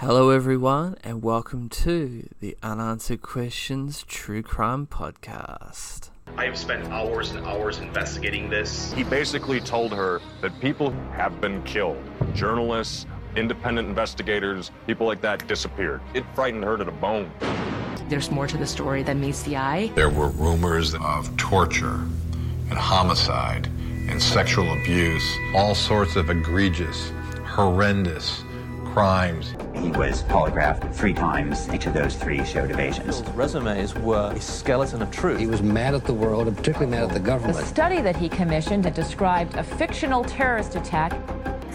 Hello, everyone, and welcome to the Unanswered Questions True Crime Podcast. I have spent hours and hours investigating this. He basically told her that people have been killed. Journalists, independent investigators, people like that disappeared. It frightened her to the bone. There's more to the story than meets the eye. There were rumors of torture and homicide and sexual abuse, all sorts of egregious, horrendous crimes. He was polygraphed three times. Each of those three showed evasions. His resumes were a skeleton of truth. He was mad at the world and particularly mad at the government. The study that he commissioned had described a fictional terrorist attack.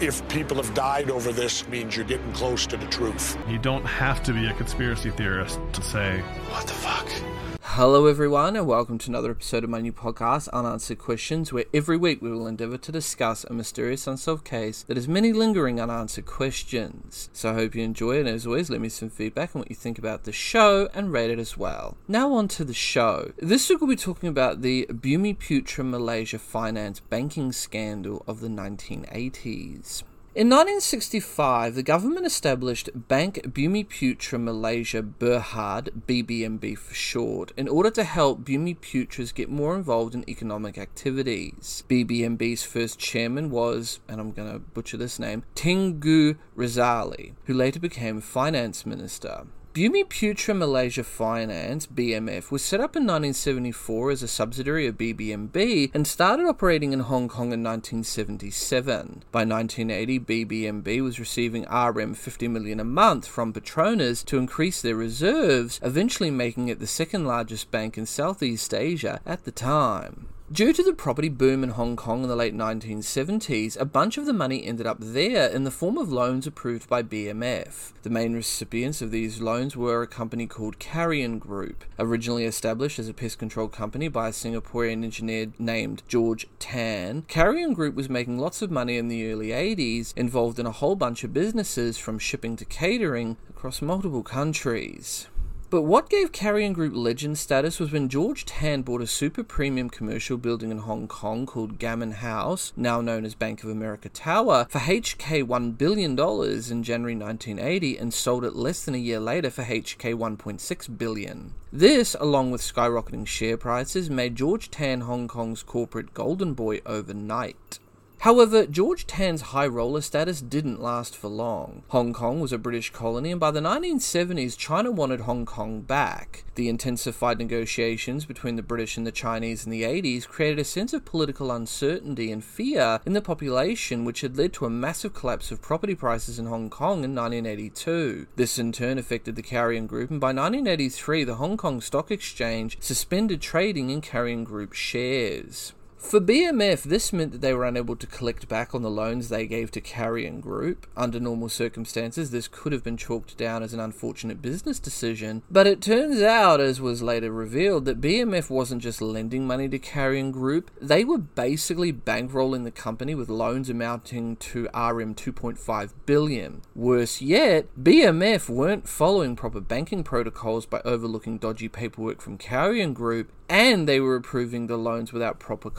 If people have died over this, means you're getting close to the truth. You don't have to be a conspiracy theorist to say, What the fuck? Hello, everyone, and welcome to another episode of my new podcast, Unanswered Questions, where every week we will endeavour to discuss a mysterious unsolved case that has many lingering unanswered questions. So I hope you enjoy it, and as always, leave me some feedback on what you think about the show and rate it as well. Now, on to the show. This week we'll be talking about the Bumiputra Malaysia finance banking scandal of the 1980s. In 1965, the government established Bank Bumiputra Malaysia Berhad, BBMB for short, in order to help Bumiputras get more involved in economic activities. BBMB's first chairman was, and I'm going to butcher this name, Tengku Razaleigh, who later became finance minister. Bumiputra Malaysia Finance, BMF, was set up in 1974 as a subsidiary of BBMB and started operating in Hong Kong in 1977. By 1980, BBMB was receiving RM 50 million a month from Petronas to increase their reserves, eventually making it the second largest bank in Southeast Asia at the time. Due to the property boom in Hong Kong in the late 1970s, a bunch of the money ended up there in the form of loans approved by BMF. The main recipients of these loans were a company called Carrian Group, originally established as a pest control company by a Singaporean engineer named George Tan. Carrian Group was making lots of money in the early 80s, involved in a whole bunch of businesses from shipping to catering across multiple countries. But what gave Carrian Group legend status was when George Tan bought a super premium commercial building in Hong Kong called Gammon House, now known as Bank of America Tower, for HK $1 billion in January 1980 and sold it less than a year later for HK 1.6 billion. This, along with skyrocketing share prices, made George Tan Hong Kong's corporate golden boy overnight. However, George Tan's high roller status didn't last for long. Hong Kong was a British colony, and by the 1970s, China wanted Hong Kong back. The intensified negotiations between the British and the Chinese in the 80s created a sense of political uncertainty and fear in the population, which had led to a massive collapse of property prices in Hong Kong in 1982. This in turn affected the Carrian Group, and by 1983, the Hong Kong Stock Exchange suspended trading in Carrian Group shares. For BMF, this meant that they were unable to collect back on the loans they gave to Carrian Group. Under normal circumstances, this could have been chalked down as an unfortunate business decision, but it turns out, as was later revealed, that BMF wasn't just lending money to Carrian Group, they were basically bankrolling the company with loans amounting to RM 2.5 billion. Worse yet, BMF weren't following proper banking protocols by overlooking dodgy paperwork from Carrian Group, and they were approving the loans without proper.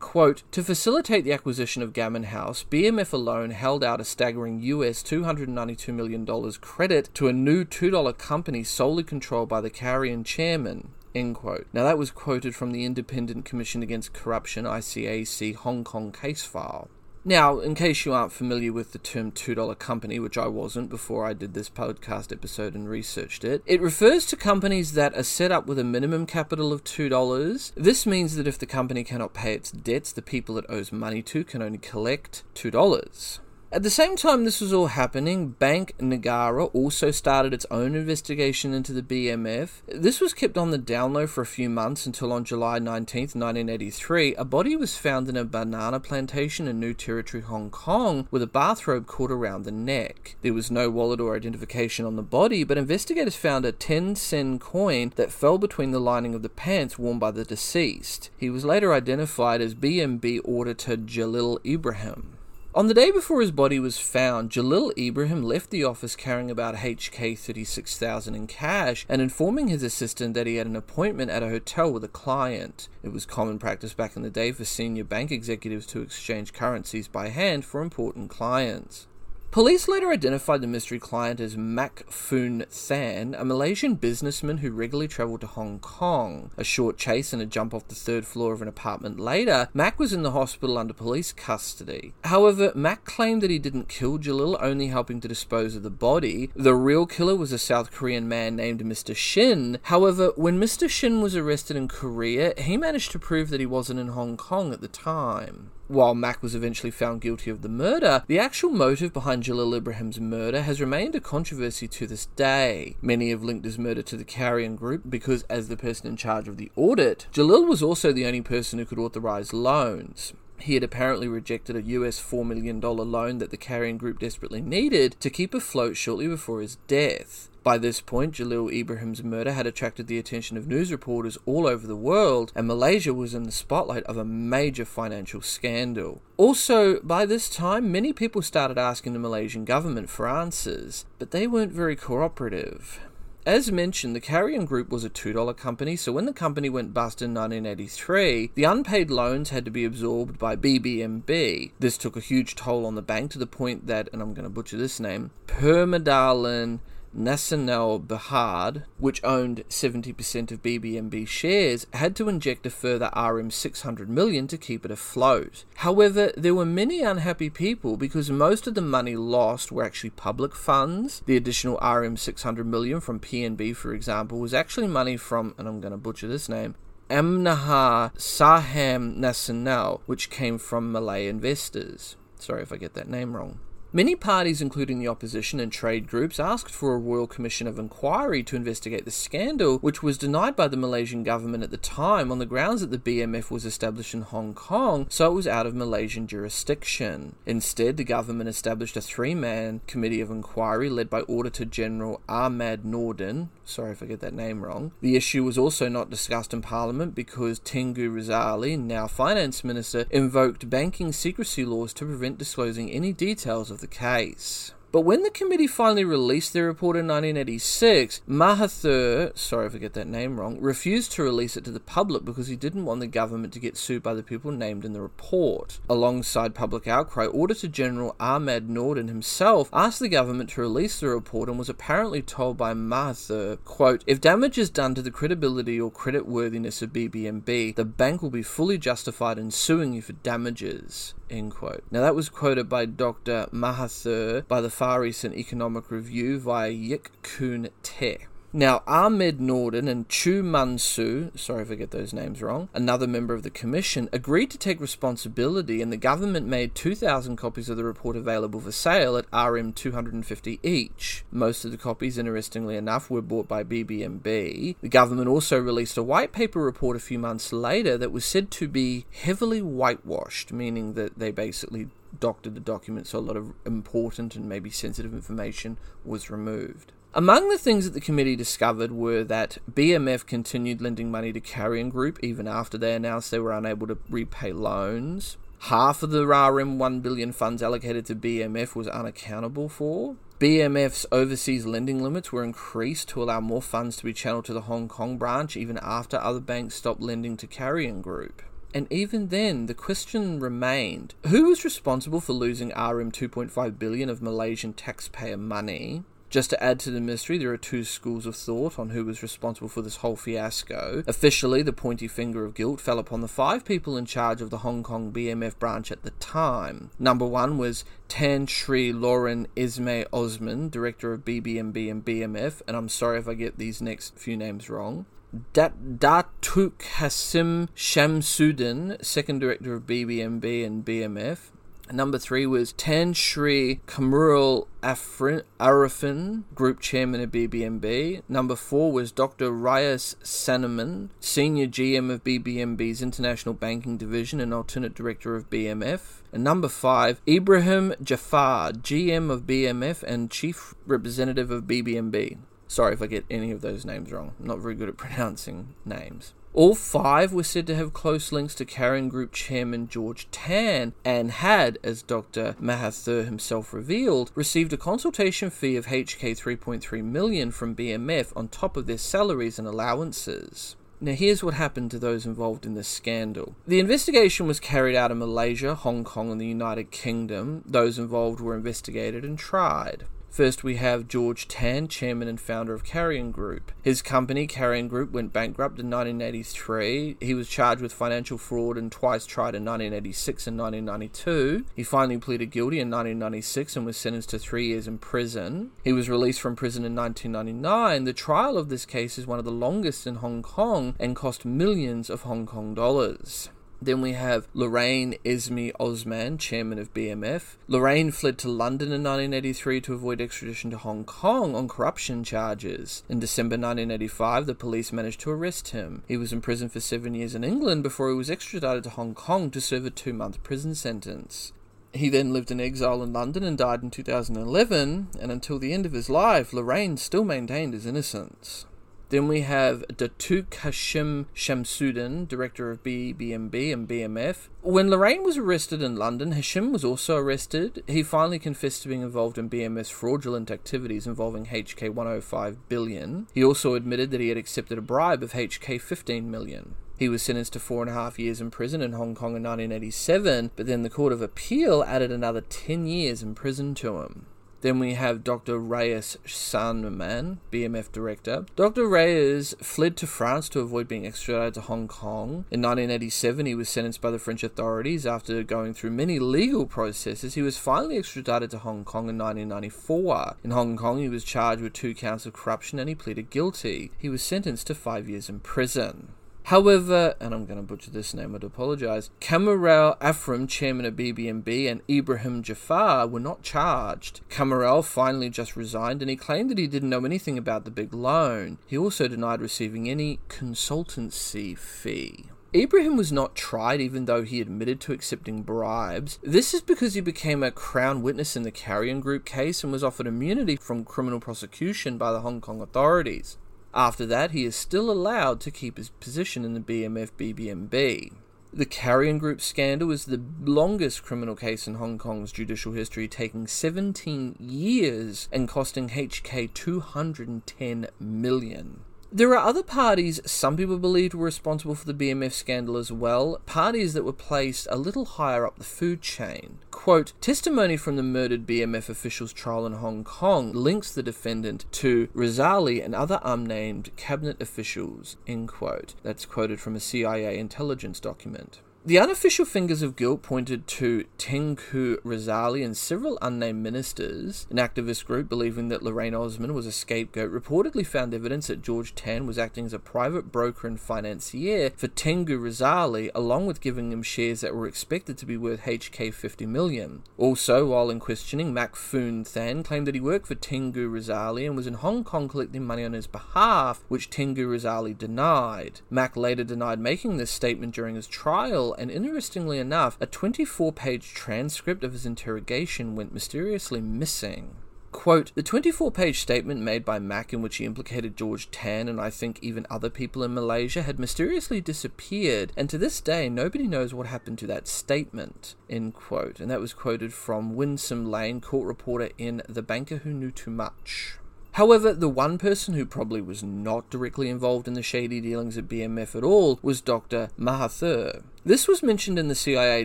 Quote, to facilitate the acquisition of Gammon House, BMF alone held out a staggering US $292 million credit to a new $2 company solely controlled by the Carrian chairman. End quote. Now that was quoted from the Independent Commission Against Corruption ICAC Hong Kong case file. Now, in case you aren't familiar with the term $2 company, which I wasn't before I did this podcast episode and researched it, it refers to companies that are set up with a minimum capital of $2. This means that if the company cannot pay its debts, the people it owes money to can only collect $2. At the same time this was all happening, Bank Negara also started its own investigation into the BMF. This was kept on the down low for a few months until on July 19th, 1983, a body was found in a banana plantation in New Territory, Hong Kong, with a bathrobe caught around the neck. There was no wallet or identification on the body, but investigators found a 10 sen coin that fell between the lining of the pants worn by the deceased. He was later identified as BMB auditor Jalil Ibrahim. On the day before his body was found, Jalil Ibrahim left the office carrying about HK 36,000 in cash and informing his assistant that he had an appointment at a hotel with a client. It was common practice back in the day for senior bank executives to exchange currencies by hand for important clients. Police later identified the mystery client as Mak Foon Than, a Malaysian businessman who regularly travelled to Hong Kong. A short chase and a jump off the third floor of an apartment later, Mak was in the hospital under police custody. However, Mak claimed that he didn't kill Jalil, only helping to dispose of the body. The real killer was a South Korean man named Mr. Shin. However, when Mr. Shin was arrested in Korea, he managed to prove that he wasn't in Hong Kong at the time. While Mak was eventually found guilty of the murder, the actual motive behind Jalil Ibrahim's murder has remained a controversy to this day. Many have linked his murder to the Carrian Group because, as the person in charge of the audit, Jalil was also the only person who could authorize loans. He had apparently rejected a US $4 million loan that the Carrian Group desperately needed to keep afloat shortly before his death. By this point, Jalil Ibrahim's murder had attracted the attention of news reporters all over the world, and Malaysia was in the spotlight of a major financial scandal. Also, by this time, many people started asking the Malaysian government for answers, but they weren't very cooperative. As mentioned, the Carrian Group was a $2 company, so when the company went bust in 1983, the unpaid loans had to be absorbed by BBMB. This took a huge toll on the bank to the point that, and I'm going to butcher this name, Permodalan Nasional Berhad, which owned 70% of BBMB shares, had to inject a further RM 600 million to keep it afloat. However, there were many unhappy people because most of the money lost were actually public funds. The additional RM 600 million from PNB, for example, was actually money from, and I'm going to butcher this name, Amanah Saham Nasional, which came from Malay investors. Sorry if I get that name wrong. Many parties, including the opposition and trade groups, asked for a Royal Commission of Inquiry to investigate the scandal, which was denied by the Malaysian government at the time on the grounds that the BMF was established in Hong Kong, so it was out of Malaysian jurisdiction. Instead, the government established a three man committee of inquiry led by Auditor General Ahmad Noordin. Sorry if I get that name wrong. The issue was also not discussed in Parliament because Tengku Razaleigh, now Finance Minister, invoked banking secrecy laws to prevent disclosing any details of the case. But when the committee finally released their report in 1986, Mahathir, sorry if I get that name wrong, refused to release it to the public because he didn't want the government to get sued by the people named in the report. Alongside public outcry, Auditor General Ahmad Noordin himself asked the government to release the report and was apparently told by Mahathir, quote, if damage is done to the credibility or creditworthiness of BBMB, the bank will be fully justified in suing you for damages. End quote. Now that was quoted by Dr. Mahathir by the Far Eastern Economic Review via Yik Kun Te. Now, Ahmad Noordin and Chu Mansu, sorry if I get those names wrong, another member of the commission, agreed to take responsibility and the government made 2,000 copies of the report available for sale at RM 250 each. Most of the copies, interestingly enough, were bought by BBMB. The government also released a white paper report a few months later that was said to be heavily whitewashed, meaning that they basically doctored the document so a lot of important and maybe sensitive information was removed. Among the things that the committee discovered were that BMF continued lending money to Carrian Group even after they announced they were unable to repay loans. Half of the RM 1 billion funds allocated to BMF was unaccountable for. BMF's overseas lending limits were increased to allow more funds to be channeled to the Hong Kong branch even after other banks stopped lending to Carrian Group. And even then, the question remained who was responsible for losing RM 2.5 billion of Malaysian taxpayer money? Just to add to the mystery, there are two schools of thought on who was responsible for this whole fiasco. Officially, the pointy finger of guilt fell upon the five people in charge of the Hong Kong BMF branch at the time. Number one was Tan Sri Lauren Esme Osman, director of BBMB and BMF, and I'm sorry if I get these next few names wrong. Dat Datuk Hashim Shamsuddin, second director of BBMB and BMF. Number three was Tan Sri Kamarul Ariffin, Group Chairman of BBMB. Number four was Dr. Rais Saniman, Senior GM of BBMB's International Banking Division and Alternate Director of BMF. And number five, Ibrahim Jafar, GM of BMF and Chief Representative of BBMB. Sorry if I get any of those names wrong. I'm not very good at pronouncing names. All five were said to have close links to Carrian Group chairman George Tan and had, as Dr. Mahathir himself revealed, received a consultation fee of HK 3.3 million from BMF on top of their salaries and allowances. Now, here's what happened to those involved in this scandal. The investigation was carried out in Malaysia, Hong Kong, and the United Kingdom. Those involved were investigated and tried. First, we have George Tan, chairman and founder of Carrian Group. His company, Carrian Group, went bankrupt in 1983. He was charged with financial fraud and twice tried in 1986 and 1992. He finally pleaded guilty in 1996 and was sentenced to three years in prison. He was released from prison in 1999. The trial of this case is one of the longest in Hong Kong and cost millions of Hong Kong dollars. Then we have Lorraine Esme Osman, chairman of BMF. Lorraine fled to London in 1983 to avoid extradition to Hong Kong on corruption charges. In December 1985, the police managed to arrest him. He was in prison for seven years in England before he was extradited to Hong Kong to serve a two month prison sentence. He then lived in exile in London and died in 2011, and until the end of his life, Lorraine still maintained his innocence. Then we have Datuk Hashim Shamsuddin, director of BBMB and BMF. When Lorraine was arrested in London, Hashim was also arrested. He finally confessed to being involved in BMF's fraudulent activities involving HK 105 billion. He also admitted that he had accepted a bribe of HK 15 million. He was sentenced to four and a half years in prison in Hong Kong in 1987, but then the Court of Appeal added another 10 years in prison to him. Then we have Dr. Rais Saniman, BMF director. Dr. Rais fled to France to avoid being extradited to Hong Kong. In 1987, he was sentenced by the French authorities after going through many legal processes. He was finally extradited to Hong Kong in 1994. In Hong Kong, he was charged with two counts of corruption and he pleaded guilty. He was sentenced to five years in prison. However, and I'm going to butcher this name, I'd apologise, Kamarel Afram, chairman of BBMB, and Ibrahim Jafar were not charged. Kamarel finally just resigned and he claimed that he didn't know anything about the big loan. He also denied receiving any consultancy fee. Ibrahim was not tried even though he admitted to accepting bribes. This is because he became a Crown witness in the Carrian Group case and was offered immunity from criminal prosecution by the Hong Kong authorities. After that, he is still allowed to keep his position in the BMF BBMB. The Carrian Group scandal is the longest criminal case in Hong Kong's judicial history, taking 17 years and costing HK 210 million. There are other parties some people believed were responsible for the BMF scandal as well, parties that were placed a little higher up the food chain. Quote, testimony from the murdered BMF officials trial in Hong Kong links the defendant to Razaleigh and other unnamed cabinet officials, end quote. That's quoted from a CIA intelligence document. The unofficial fingers of guilt pointed to Tengku Razaleigh and several unnamed ministers. An activist group believing that Lorraine Osman was a scapegoat reportedly found evidence that George Tan was acting as a private broker and financier for Tengku Razaleigh, along with giving him shares that were expected to be worth HK 50 million. Also, while in questioning, Mak Foon Than claimed that he worked for Tengku Razaleigh and was in Hong Kong collecting money on his behalf, which Tengku Razaleigh denied. Mak later denied making this statement during his trial and interestingly enough, a 24 page transcript of his interrogation went mysteriously missing. Quote, the 24 page statement made by Mak in which he implicated George Tan and I think even other people in Malaysia had mysteriously disappeared, and to this day nobody knows what happened to that statement. End quote. And that was quoted from Winsome Lane, court reporter in The Banker Who Knew Too Much. However, the one person who probably was not directly involved in the shady dealings at BMF at all was Dr. Mahathir. This was mentioned in the CIA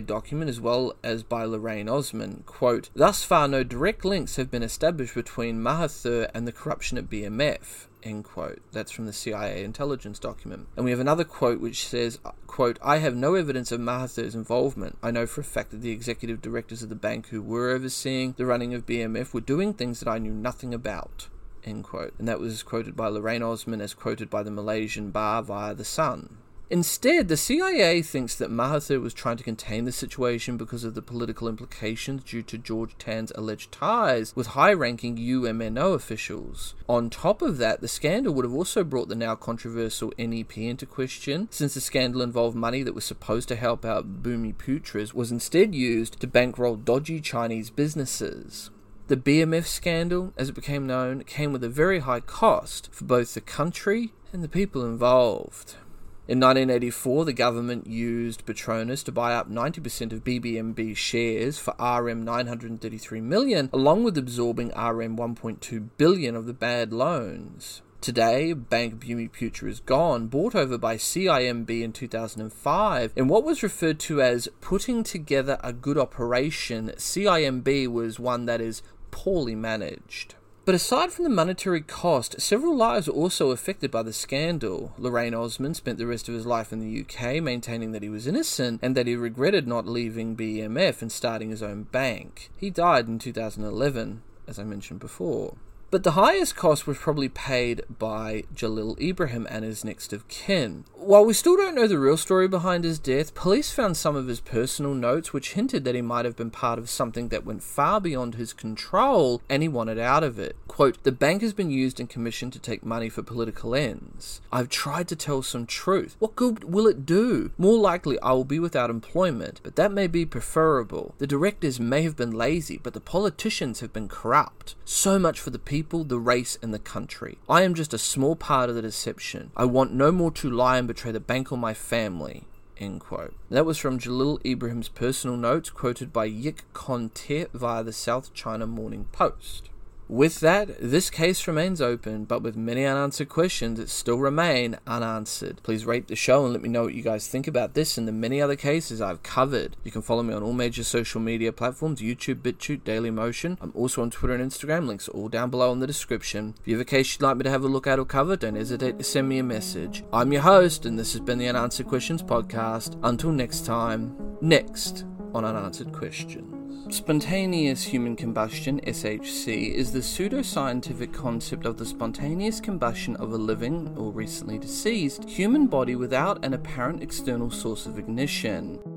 document as well as by Lorraine Osman. Quote, Thus far, no direct links have been established between Mahathir and the corruption at BMF. End quote. That's from the CIA intelligence document. And we have another quote which says, quote, I have no evidence of Mahathir's involvement. I know for a fact that the executive directors of the bank who were overseeing the running of BMF were doing things that I knew nothing about. End quote. And that was quoted by Lorraine Osman as quoted by the Malaysian bar via The Sun. Instead, the CIA thinks that Mahathir was trying to contain the situation because of the political implications due to George Tan's alleged ties with high ranking UMNO officials. On top of that, the scandal would have also brought the now controversial NEP into question, since the scandal involved money that was supposed to help out Bumiputras was instead used to bankroll dodgy Chinese businesses. The BMF scandal, as it became known, came with a very high cost for both the country and the people involved. In 1984, the government used Petronas to buy up 90% of BBMB shares for RM 933 million, along with absorbing RM 1.2 billion of the bad loans. Today, Bank Bumiputra is gone, bought over by CIMB in 2005. In what was referred to as putting together a good operation, CIMB was one that is poorly managed. But aside from the monetary cost, several lives were also affected by the scandal. Lorraine Osman spent the rest of his life in the UK maintaining that he was innocent and that he regretted not leaving BMF and starting his own bank. He died in 2011, as I mentioned before. But the highest cost was probably paid by Jalil Ibrahim and his next of kin. While we still don't know the real story behind his death, police found some of his personal notes which hinted that he might have been part of something that went far beyond his control and he wanted out of it. Quote, The bank has been used and commissioned to take money for political ends. I've tried to tell some truth. What good will it do? More likely I will be without employment, but that may be preferable. The directors may have been lazy, but the politicians have been corrupt. So much for the people people, the race, and the country. I am just a small part of the deception. I want no more to lie and betray the bank or my family. End quote. That was from Jalil Ibrahim's personal notes, quoted by Yik Kon Tet via the South China Morning Post. With that, this case remains open, but with many unanswered questions that still remain unanswered. Please rate the show and let me know what you guys think about this and the many other cases I've covered. You can follow me on all major social media platforms YouTube, BitChute, Daily Motion. I'm also on Twitter and Instagram, links are all down below in the description. If you have a case you'd like me to have a look at or cover, don't hesitate to send me a message. I'm your host, and this has been the Unanswered Questions Podcast. Until next time, next on Unanswered Questions. Spontaneous human combustion, SHC, is the pseudoscientific concept of the spontaneous combustion of a living or recently deceased human body without an apparent external source of ignition.